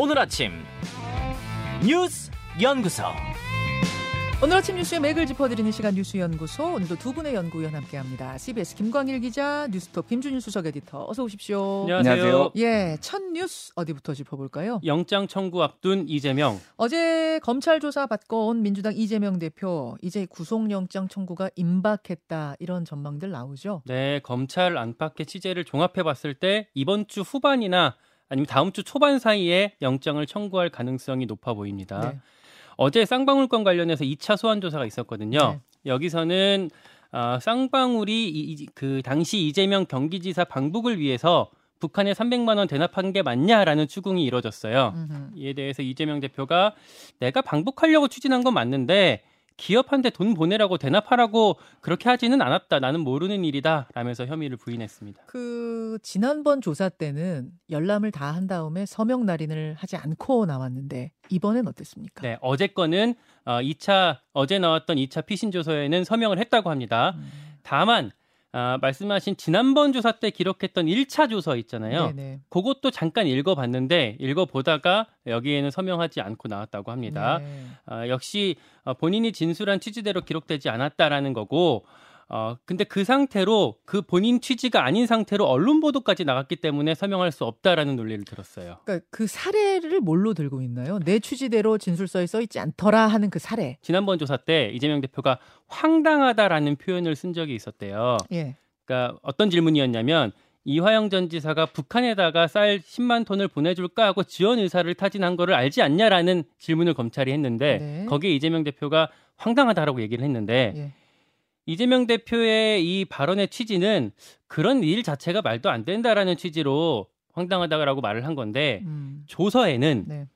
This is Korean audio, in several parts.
오늘 아침 뉴스 연구소. 오늘 아침 뉴스의 맥을 짚어드리는 시간 뉴스연구소 오늘도 두 분의 연구위원 함께합니다. CBS 김광일 기자, 뉴스톱 김준일 수석 에디터 어서 오십시오. 안녕하세요. 예, 첫 뉴스 어디부터 짚어볼까요? 영장 청구 앞둔 이재명. 어제 검찰 조사 받고 온 민주당 이재명 대표 이제 구속영장 청구가 임박했다 이런 전망들 나오죠. 네, 검찰 안팎의 취재를 종합해 봤을 때 이번 주 후반이나 아니면 다음 주 초반 사이에 영장을 청구할 가능성이 높아 보입니다. 네. 어제 쌍방울건 관련해서 2차 소환 조사가 있었거든요. 네. 여기서는 어, 쌍방울이 이, 이- 그 당시 이재명 경기지사 방북을 위해서 북한에 300만 원 대납한 게 맞냐라는 추궁이 이뤄졌어요. 음흠. 이에 대해서 이재명 대표가 내가 방북하려고 추진한 건 맞는데 기업한테 돈 보내라고 대납하라고 그렇게 하지는 않았다. 나는 모르는 일이다. 라면서 혐의를 부인했습니다. 그 지난번 조사 때는 열람을 다 한 다음에 서명 날인을 하지 않고 나왔는데 이번엔 어땠습니까? 네, 어제 거는 어, 2차 어제 나왔던 2차 피신 조서에는 서명을 했다고 합니다. 음, 다만 아, 말씀하신 지난번 조사 때 기록했던 1차 조서 있잖아요. 네네. 그것도 잠깐 읽어봤는데 읽어보다가 여기에는 서명하지 않고 나왔다고 합니다. 네. 아, 역시 어, 본인이 진술한 취지대로 기록되지 않았다라는 거고 어, 근데 그 상태로 그 본인 취지가 아닌 상태로 언론 보도까지 나갔기 때문에 서명할 수 없다라는 논리를 들었어요. 그러니까 그 사례를 뭘로 들고 있나요? 내 취지대로 진술서에 써 있지 않더라 하는 그 사례. 지난번 조사 때 이재명 대표가 황당하다라는 표현을 쓴 적이 있었대요. 예. 그러니까 어떤 질문이었냐면 이화영 전 지사가 북한에다가 쌀 10만 톤을 보내줄까 하고 지원 의사를 타진한 거를 알지 않냐라는 질문을 검찰이 했는데 네. 거기에 이재명 대표가 황당하다라고 얘기를 했는데 예. 이재명 대표의 이 발언의 취지는 그런 일 자체가 말도 안 된다라는 취지로 황당하다라고 말을 한 건데 음. 조서에는 네.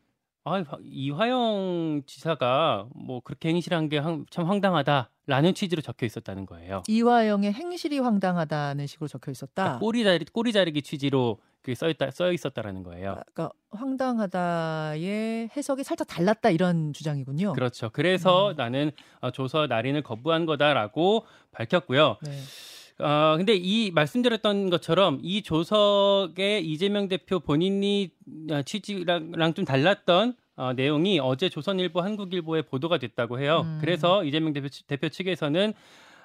아, 이화영 지사가 뭐 그렇게 행실한 게 참 황당하다 라는 취지로 적혀 있었다는 거예요. 이화영의 행실이 황당하다는 식으로 적혀 있었다. 그러니까 꼬리 자리 꼬리 자르기 취지로 그게 써 있다 써 있었다라는 거예요. 그러니까 황당하다의 해석이 살짝 달랐다 이런 주장이군요. 그렇죠. 그래서 음. 나는 어, 조서 날인을 거부한 거다라고 밝혔고요. 네. 어, 근데 이 말씀드렸던 것처럼 이 조석에 이재명 대표 본인이 어, 취지랑 좀 달랐던 어, 내용이 어제 조선일보, 한국일보에 보도가 됐다고 해요. 음. 그래서 이재명 대표, 측- 대표 측에서는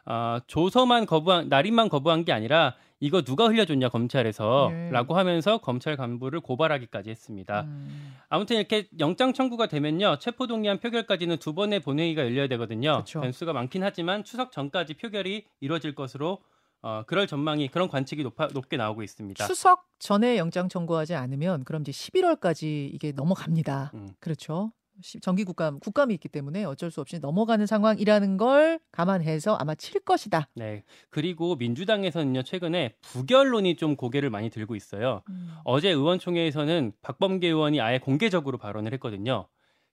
어, 조서만 거부한 날인만 거부한 게 아니라 이거 누가 흘려줬냐 검찰에서 네. 라고 하면서 검찰 간부를 고발하기까지 했습니다. 음. 아무튼 이렇게 영장 청구가 되면요 체포 동의안 표결까지는 두 번의 본회의가 열려야 되거든요. 그쵸. 변수가 많긴 하지만 추석 전까지 표결이 이루어질 것으로 어, 그럴 전망이 그런 관측이 높아, 높게 나오고 있습니다. 추석 전에 영장 청구하지 않으면 그럼 이제 11월까지 이게 넘어갑니다. 음. 그렇죠. 시- 정기 국감 국감이 있기 때문에 어쩔 수 없이 넘어가는 상황이라는 걸 감안해서 아마 칠 것이다. 네 그리고 민주당에서는요 최근에 부결론이 좀 고개를 많이 들고 있어요. 어제 의원총회에서는 박범계 의원이 아예 공개적으로 발언을 했거든요.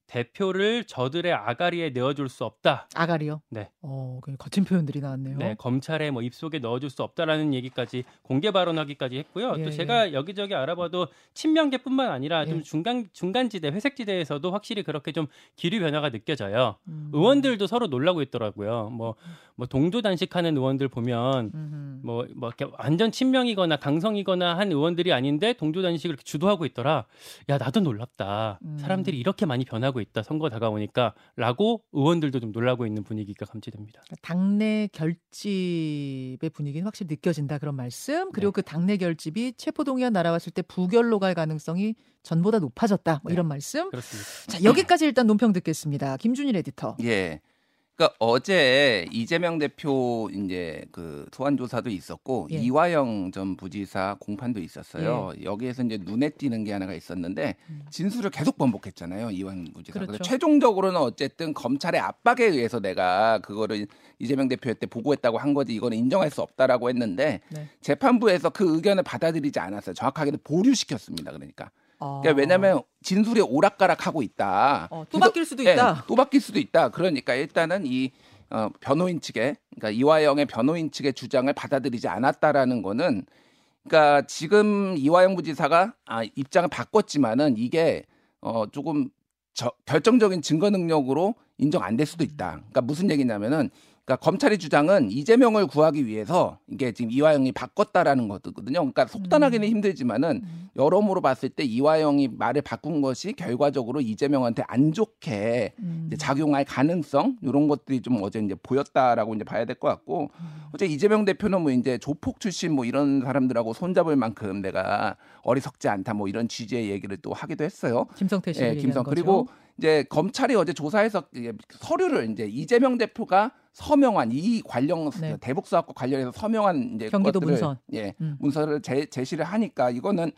대표를 저들의 아가리에 내어줄 수 없다. 아가리요. 네. 어, 그 거친 표현들이 나왔네요. 네, 검찰의 뭐 입속에 넣어줄 수 없다라는 얘기까지 공개 발언하기까지 했고요. 예, 또 제가 여기저기 알아봐도 친명계뿐만 아니라 좀 예. 중간 중간지대, 회색지대에서도 확실히 그렇게 좀 기류 변화가 느껴져요. 음. 의원들도 서로 놀라고 있더라고요. 뭐, 뭐 동조 단식하는 의원들 보면 음흠. 뭐, 뭐 이렇게 완전 친명이거나 강성이거나 한 의원들이 아닌데 동조 단식을 주도하고 있더라. 야 나도 놀랍다. 음. 사람들이 이렇게 많이 변하고 있다. 선거 다가오니까.라고 의원들도 좀 놀라고 있는 분위기가 감지됩니다. 그러니까 당내 결집의 분위기는 확실히 느껴진다 그런 말씀. 그리고 그 당내 결집이 체포동의안 날아왔을 때 부결로 갈 가능성이 전보다 높아졌다. 뭐 네. 이런 말씀. 그렇습니다. 자 여기까지 일단 논평 듣겠습니다. 김준일 에디터. 예. 그러니까 어제 이재명 대표 이제 그 소환 조사도 있었고 예. 이화영 전 부지사 공판도 있었어요. 여기에서 이제 눈에 띄는 게 하나가 있었는데 음. 진술을 계속 번복했잖아요. 이화영 부지사. 그렇죠. 그래서 최종적으로는 어쨌든 검찰의 압박에 의해서 내가 그거를 이재명 대표한테 보고했다고 한 거지 이거는 인정할 수 없다라고 했는데 네. 재판부에서 그 의견을 받아들이지 않았어요. 정확하게는 보류시켰습니다. 그러니까. 어. 그러니까 왜냐하면 진술이 오락가락하고 있다. 어, 또 그래서- 바뀔 수도 예, 있다. 또 바뀔 수도 있다. 그러니까 일단은 이 어, 변호인 측의 그러니까 이화영의 변호인 측의 주장을 받아들이지 않았다라는 거는 그러니까 지금 이화영 부지사가 아, 입장을 바꿨지만은 이게 어, 조금 저, 결정적인 증거 능력으로 인정 안 될 수도 있다. 그러니까 무슨 얘기냐면은 그러니까 검찰의 주장은 이재명을 구하기 위해서 이게 지금 이화영이 바꿨다라는 거거든요. 그러니까 속단하기는 음. 힘들지만은 음. 여러모로 봤을 때 이화영이 말을 바꾼 것이 결과적으로 이재명한테 안 좋게 음. 이제 작용할 가능성 이런 것들이 좀 어제 이제 보였다라고 이제 봐야 될 것 같고 음. 어제 이재명 대표는 뭐 이제 조폭 출신 뭐 이런 사람들하고 손잡을 만큼 내가 어리석지 않다 뭐 이런 취지의 얘기를 또 하기도 했어요. 김성태 씨 예, 김성. 그리고 이제 검찰이 어제 조사해서 서류를 이제 이재명 대표가 서명한 이 관련 네. 대북 사업과 관련해서 서명한 이제 경기도 것들을 문선. 예 음. 문서를 제, 제시를 하니까 이거는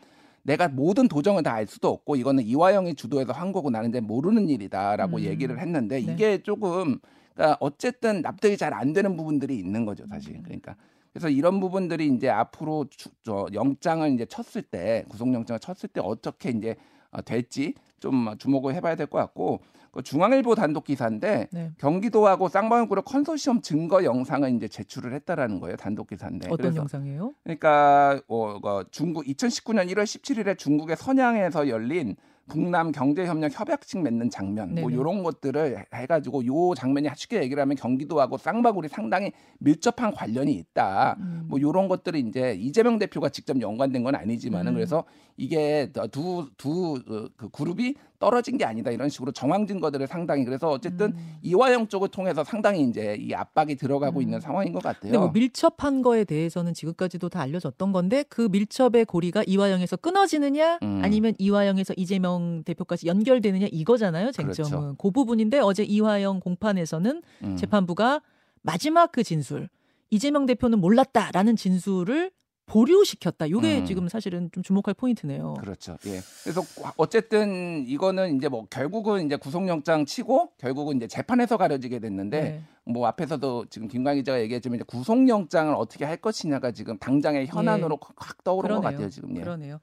내가 모든 도정을 다 알 수도 없고 이거는 이화영이 주도해서 한 거고 나는 이제 모르는 일이다라고 음. 얘기를 했는데 네. 이게 조금 그러니까 어쨌든 납득이 잘 안 되는 부분들이 있는 거죠 음. 사실 그러니까 그래서 이런 부분들이 이제 앞으로 주, 저 영장을 이제 쳤을 때 구속영장을 쳤을 때 어떻게 이제 어, 될지 좀 주목을 해봐야 될 것 같고 그 중앙일보 단독 기사인데 네. 경기도하고 쌍방울그룹 컨소시엄 증거 영상을 이제 제출을 했다라는 거예요 단독 기사인데 어떤 그래서 영상이에요? 그러니까 어, 어, 중국 2019년 1월 17일에 중국의 선양에서 열린 북남 경제협력 협약식 맺는 장면 뭐 네네. 이런 것들을 해- 해가지고 요 장면이 쉽게 얘기를 하면 경기도하고 쌍방울이 상당히 밀접한 관련이 있다. 음. 뭐 이런 것들이 이제 이재명 대표가 직접 연관된 건 아니지만은 음. 그래서 이게 두두 그 그룹이 떨어진 게 아니다 이런 식으로 정황 증거들을 상당히 그래서 어쨌든 음. 이화영 쪽을 통해서 상당히 이제 이 압박이 들어가고 음. 있는 상황인 것 같아요. 근데 뭐 밀접한 거에 대해서는 지금까지도 다 알려졌던 건데 그 밀접의 고리가 이화영에서 끊어지느냐 음. 아니면 이화영에서 이재명 대표까지 연결되느냐 이거잖아요 쟁점은 그렇죠. 그 부분인데 어제 이화영 공판에서는 음. 재판부가 마지막 그 진술 이재명 대표는 몰랐다라는 진술을 보류시켰다. 이게 음. 지금 사실은 좀 주목할 포인트네요. 그렇죠. 예. 그래서 어쨌든 이거는 이제 뭐 결국은 이제 구속영장 치고 결국은 이제 재판에서 가려지게 됐는데 네. 뭐 앞에서도 지금 김광희 기자가 얘기했지만 이제 구속영장을 어떻게 할 것이냐가 지금 당장의 현안으로 확 떠오른 것 예. 그러네요. 같아요 지금. 예. 그러네요.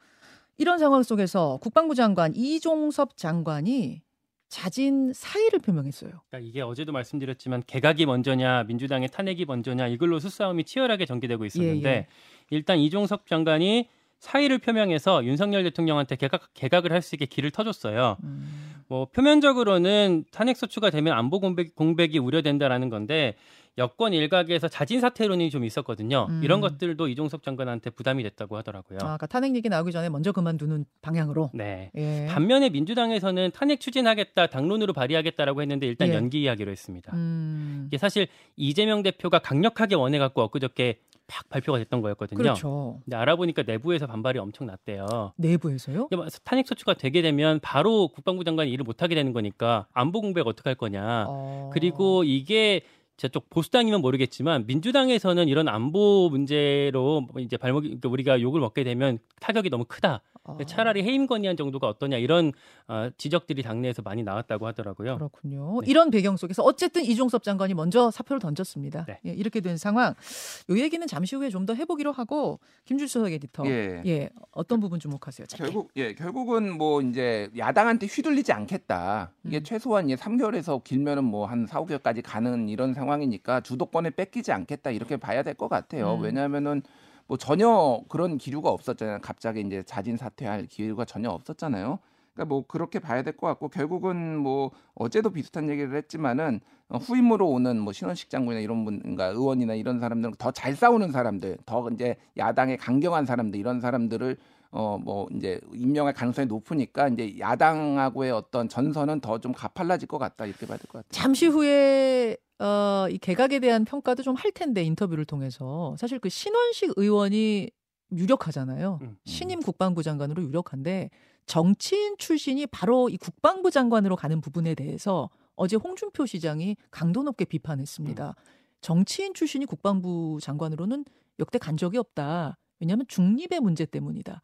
이런 상황 속에서 국방부 장관 이종섭 장관이 자진 사의를 표명했어요. 그러니까 이게 어제도 말씀드렸지만 개각이 먼저냐 민주당의 탄핵이 먼저냐 이걸로 수싸움이 치열하게 전개되고 있었는데 예, 예. 일단 이종석 장관이 사의를 표명해서 윤석열 대통령한테 개각, 개각을 할 수 있게 길을 터줬어요. 음. 뭐 표면적으로는 탄핵 소추가 되면 안보 공백, 공백이 우려된다라는 건데 여권 일각에서 자진 사퇴론이 좀 있었거든요. 음. 이런 것들도 이종석 장관한테 부담이 됐다고 하더라고요. 아, 아까 탄핵 얘기 나오기 전에 먼저 그만두는 방향으로. 네. 예. 반면에 민주당에서는 탄핵 추진하겠다, 당론으로 발의하겠다라고 했는데 일단 예. 연기하기로 했습니다. 음. 이게 사실 이재명 대표가 강력하게 원해갖고 엊그저께 팍 발표가 됐던 거였거든요. 그렇죠. 근데 알아보니까 내부에서 반발이 엄청 났대요. 내부에서요? 탄핵 소추가 되게 되면 바로 국방부 장관이 일을 못하게 되는 거니까 안보 공백 어떻게 할 거냐. 어. 그리고 이게 저쪽 보수당이면 모르겠지만 민주당에서는 이런 안보 문제로 뭐 이제 발목 그러니까 우리가 욕을 먹게 되면 타격이 너무 크다. 어. 차라리 해임 건의안 정도가 어떠냐 이런 어, 지적들이 당내에서 많이 나왔다고 하더라고요. 그렇군요. 네. 이런 배경 속에서 어쨌든 이종섭 장관이 먼저 사표를 던졌습니다. 네. 예, 이렇게 된 상황. 이 얘기는 잠시 후에 좀 더 해보기로 하고 김주석 에디터. 예. 예, 어떤 부분 주목하세요? 짧게. 결국 예 결국은 뭐 이제 야당한테 휘둘리지 않겠다. 이게 음. 최소한 예 3개월에서 길면은 뭐 한 4, 5개월까지 가는 이런 상황이니까 주도권을 뺏기지 않겠다 이렇게 봐야 될 것 같아요. 음. 왜냐하면은 뭐 전혀 그런 기류가 없었잖아요. 갑자기 이제 자진 사퇴할 기류가 전혀 없었잖아요. 그러니까 뭐 그렇게 봐야 될 것 같고 결국은 뭐 어제도 비슷한 얘기를 했지만은 어, 후임으로 오는 뭐 신원식 장군이나 이런 분, 그러니까 의원이나 이런 사람들은 더 잘 싸우는 사람들, 더 이제 야당에 강경한 사람들 이런 사람들을 어 뭐 이제 임명할 가능성이 높으니까 이제 야당하고의 어떤 전선은 더 좀 가팔라질 것 같다 이렇게 봐야 될 것 같아요. 잠시 후에 어, 이 개각에 대한 평가도 좀 할 텐데 인터뷰를 통해서 사실 그 신원식 의원이 유력하잖아요. 음. 신임 국방부 장관으로 유력한데 정치인 출신이 바로 이 국방부 장관으로 가는 부분에 대해서 어제 홍준표 시장이 강도 높게 비판했습니다. 정치인 출신이 국방부 장관으로는 역대 간 적이 없다. 왜냐하면 중립의 문제 때문이다.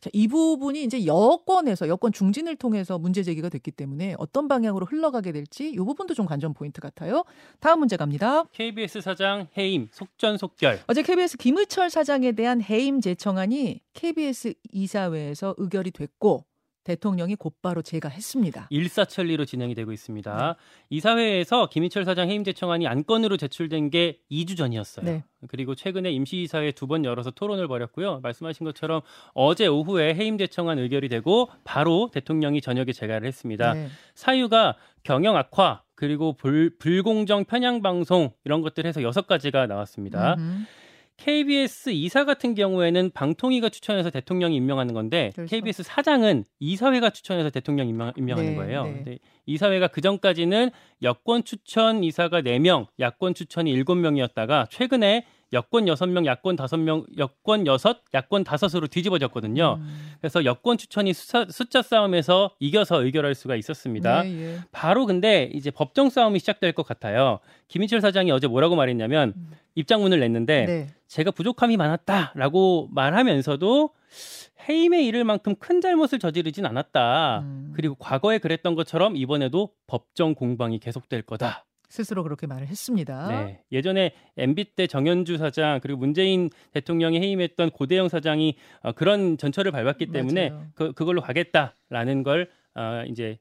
자, 이 부분이 이제 여권에서 여권 중진을 통해서 문제 제기가 됐기 때문에 어떤 방향으로 흘러가게 될지 이 부분도 좀 관전 포인트 같아요. 다음 문제 갑니다. KBS 사장 해임 속전속결. 어제 KBS 김의철 사장에 대한 해임 제청안이 KBS 이사회에서 의결이 됐고 대통령이 곧바로 제가했습니다. 일사천리로 진행이 되고 있습니다. 네. 이사회에서 김희철 사장 해임 제청안이 안건으로 제출된 게 2주 전이었어요. 네. 그리고 최근에 임시이사회 두 번 열어서 토론을 벌였고요. 말씀하신 것처럼 어제 오후에 해임 제청안 의결이 되고 바로 대통령이 저녁에 재가를 했습니다. 네. 사유가 경영 악화, 그리고 불, 불공정 편향 방송 이런 것들 해서 여섯 가지가 나왔습니다. 음. KBS 이사 같은 경우에는 방통위가 추천해서 대통령이 임명하는 건데 그렇죠. KBS 사장은 이사회가 추천해서 대통령 임명, 임명하는 네, 거예요. 네. 근데 이사회가 그 전까지는 여권 추천 이사가 4명, 야권 추천이 7명이었다가 최근에 여권 6명, 야권 5명, 여권 6, 야권 5으로 뒤집어졌거든요. 음. 그래서 여권 추천이 숫자, 숫자 싸움에서 이겨서 의결할 수가 있었습니다. 네, 예. 바로 근데 이제 법정 싸움이 시작될 것 같아요. 김인철 사장이 어제 뭐라고 말했냐면 음. 입장문을 냈는데 네. 제가 부족함이 많았다라고 말하면서도 해임에 이를 만큼 큰 잘못을 저지르진 않았다. 음. 그리고 과거에 그랬던 것처럼 이번에도 법정 공방이 계속될 거다. 스스로 그렇게 말을 했습니다. 네. 예전에 MB 때 정현주 사장 그리고 문재인 대통령이 해임했던 고대영 사장이 어, 그런 전철을 밟았기 때문에 맞아요. 그, 그걸로 가겠다라는 걸 어, 이제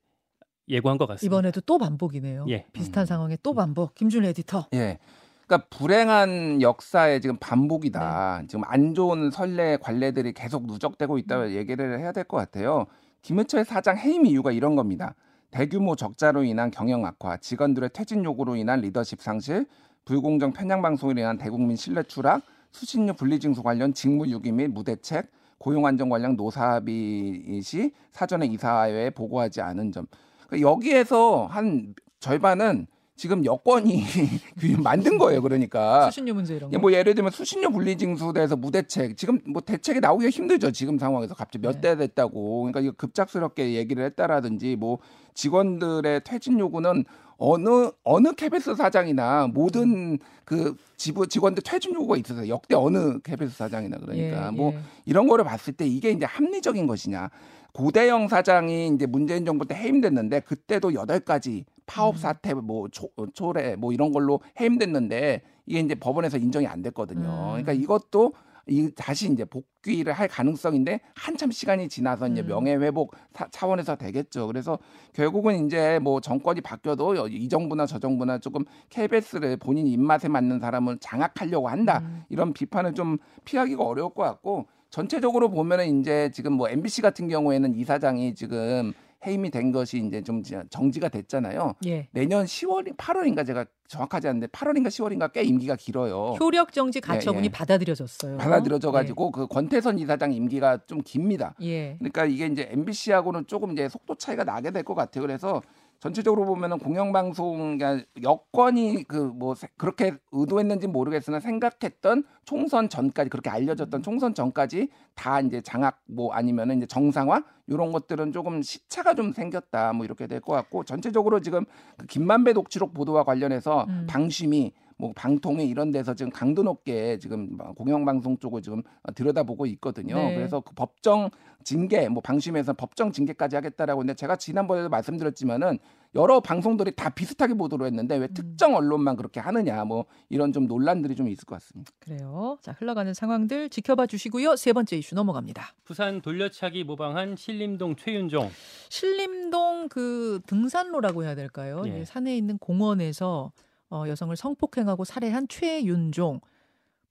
예고한 것 같습니다. 이번에도 또 반복이네요. 예. 비슷한 음. 상황에 또 반복. 김준 에디터. 예. 그러니까 불행한 역사의 지금 반복이다. 지금 안 좋은 선례 관례들이 계속 누적되고 있다 얘기를 해야 될 것 같아요. 김은철 사장 해임 이유가 이런 겁니다. 대규모 적자로 인한 경영 악화, 직원들의 퇴진 요구로 인한 리더십 상실, 불공정 편향 방송으로 인한 대국민 신뢰 추락, 수신료 분리징수 관련 직무 유기 및 무대책, 고용 안정 관련 노사비 시 사전에 이사회에 보고하지 않은 점. 그러니까 여기에서 한 절반은 지금 여권이 만든 거예요. 그러니까 수신료 문제 이런 거. 예, 뭐 예를 들면 수신료 분리징수돼서 무대책 지금 뭐 대책이 나오기가 힘들죠 지금 상황에서 갑자기 몇대 됐다고 그러니까 이거 급작스럽게 얘기를 했다라든지 뭐 직원들의 퇴진 요구는 어느 어느 KBS 사장이나 모든 그 지부 직원들 퇴진 요구가 있어서 역대 어느 KBS 사장이나 그러니까 예, 뭐 예. 이런 거를 봤을 때 이게 이제 합리적인 것이냐. 고대영 사장이 이제 문재인 정부 때 해임됐는데 그때도 여덟 가지 파업 음. 사태 뭐 초, 초래 뭐 이런 걸로 해임됐는데 이게 이제 법원에서 인정이 안 됐거든요. 음. 그러니까 이것도 이 다시 이제 복귀를 할 가능성인데 한참 시간이 지나서 이제 음. 명예 회복 사- 차원에서 되겠죠. 그래서 결국은 이제 뭐 정권이 바뀌어도 여- 이 정부나 저 정부나 조금 KBS를 본인 입맛에 맞는 사람을 장악하려고 한다. 음. 이런 비판을 좀 피하기가 어려울 것 같고 전체적으로 보면은 이제 지금 뭐 MBC 같은 경우에는 이사장이 지금 해임이 된 것이 이제 좀 정지가 됐잖아요. 예. 내년 10월, 8월인가 제가 정확하지 않은데 8월인가 10월인가 꽤 임기가 길어요. 효력 정지 가처분이 예. 받아들여졌어요. 받아들여져 가지고 그 권태선 이사장 임기가 좀 깁니다. 예. 예. 그러니까 이게 이제 MBC하고는 조금 이제 속도 차이가 나게 될 것 같아요. 그래서 전체적으로 보면은 공영방송 그러니까 여권이 그 뭐 그렇게 의도했는지 모르겠으나 생각했던 총선 전까지 그렇게 알려졌던 총선 전까지 다 이제 장악 뭐 아니면은 이제 정상화? 이런 것들은 조금 시차가 좀 생겼다. 뭐 이렇게 될 것 같고 전체적으로 지금 그 김만배 녹취록 보도와 관련해서 음. 방심이 뭐 방통위 이런 데서 지금 강도 높게 지금 공영방송 쪽을 지금 들여다보고 있거든요. 네. 그래서 그 법정 징계 뭐 방심해서 법정 징계까지 하겠다라고 했는데 제가 지난번에도 말씀드렸지만은 여러 방송들이 다 비슷하게 보도를 했는데 음. 왜 특정 언론만 그렇게 하느냐 뭐 이런 좀 논란들이 좀 있을 것 같습니다. 그래요. 자, 흘러가는 상황들 지켜봐 주시고요. 세 번째 이슈 넘어갑니다. 부산 돌려차기 모방한 신림동 최윤종. 신림동 그 등산로라고 해야 될까요? 예. 이 산에 있는 공원에서 어, 여성을 성폭행하고 살해한 최윤종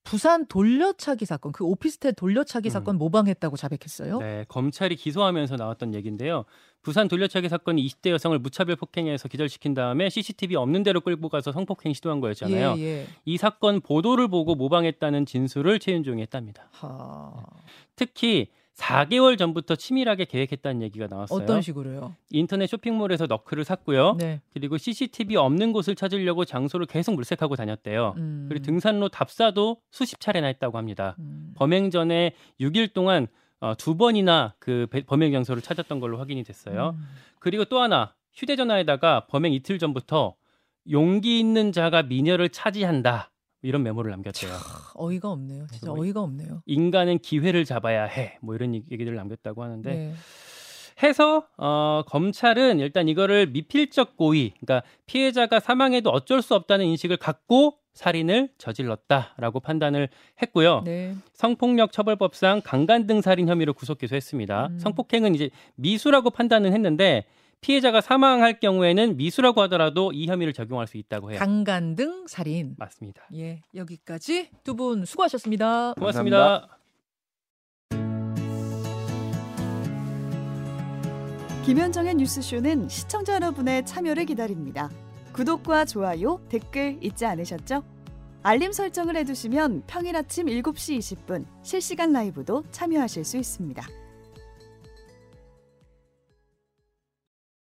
부산 돌려차기 사건, 그 오피스텔 돌려차기 음. 사건 모방했다고 자백했어요. 네, 검찰이 기소하면서 나왔던 얘기인데요. 부산 돌려차기 사건이 20대 여성을 무차별 폭행해서 기절시킨 다음에 CCTV 없는 데로 끌고 가서 성폭행 시도한 거였잖아요. 예, 예. 이 사건 보도를 보고 모방했다는 진술을 최윤종이 했답니다. 하... 특히 4개월 전부터 치밀하게 계획했다는 얘기가 나왔어요. 어떤 식으로요? 인터넷 쇼핑몰에서 너클을 샀고요. 네. 그리고 CCTV 없는 곳을 찾으려고 장소를 계속 물색하고 다녔대요. 음. 그리고 등산로 답사도 수십 차례나 했다고 합니다. 음. 범행 전에 6일 동안 어, 두 번이나 그 배- 범행 장소를 찾았던 걸로 확인이 됐어요. 음. 그리고 또 하나 휴대전화에다가 범행 이틀 전부터 용기 있는 자가 미녀를 차지한다 이런 메모를 남겼대요. 어이가 없네요. 진짜 그래서 어이가 없네요. 인간은 기회를 잡아야 해. 뭐 이런 얘기들을 남겼다고 하는데 네. 해서 어, 검찰은 일단 이거를 미필적 고의, 그러니까 피해자가 사망해도 어쩔 수 없다는 인식을 갖고 살인을 저질렀다라고 판단을 했고요. 네. 성폭력 처벌법상 강간 등 살인 혐의로 구속 기소했습니다. 음. 성폭행은 이제 미수라고 판단은 했는데 피해자가 사망할 경우에는 미수라고 하더라도 이 혐의를 적용할 수 있다고 해요. 강간 등 살인. 맞습니다. 예, 여기까지 두 분 수고하셨습니다. 고맙습니다. 김현정의 뉴스쇼는 시청자 여러분의 참여를 기다립니다. 구독과 좋아요, 댓글 잊지 않으셨죠? 알림 설정을 해두시면 평일 아침 7시 20분 실시간 라이브도 참여하실 수 있습니다.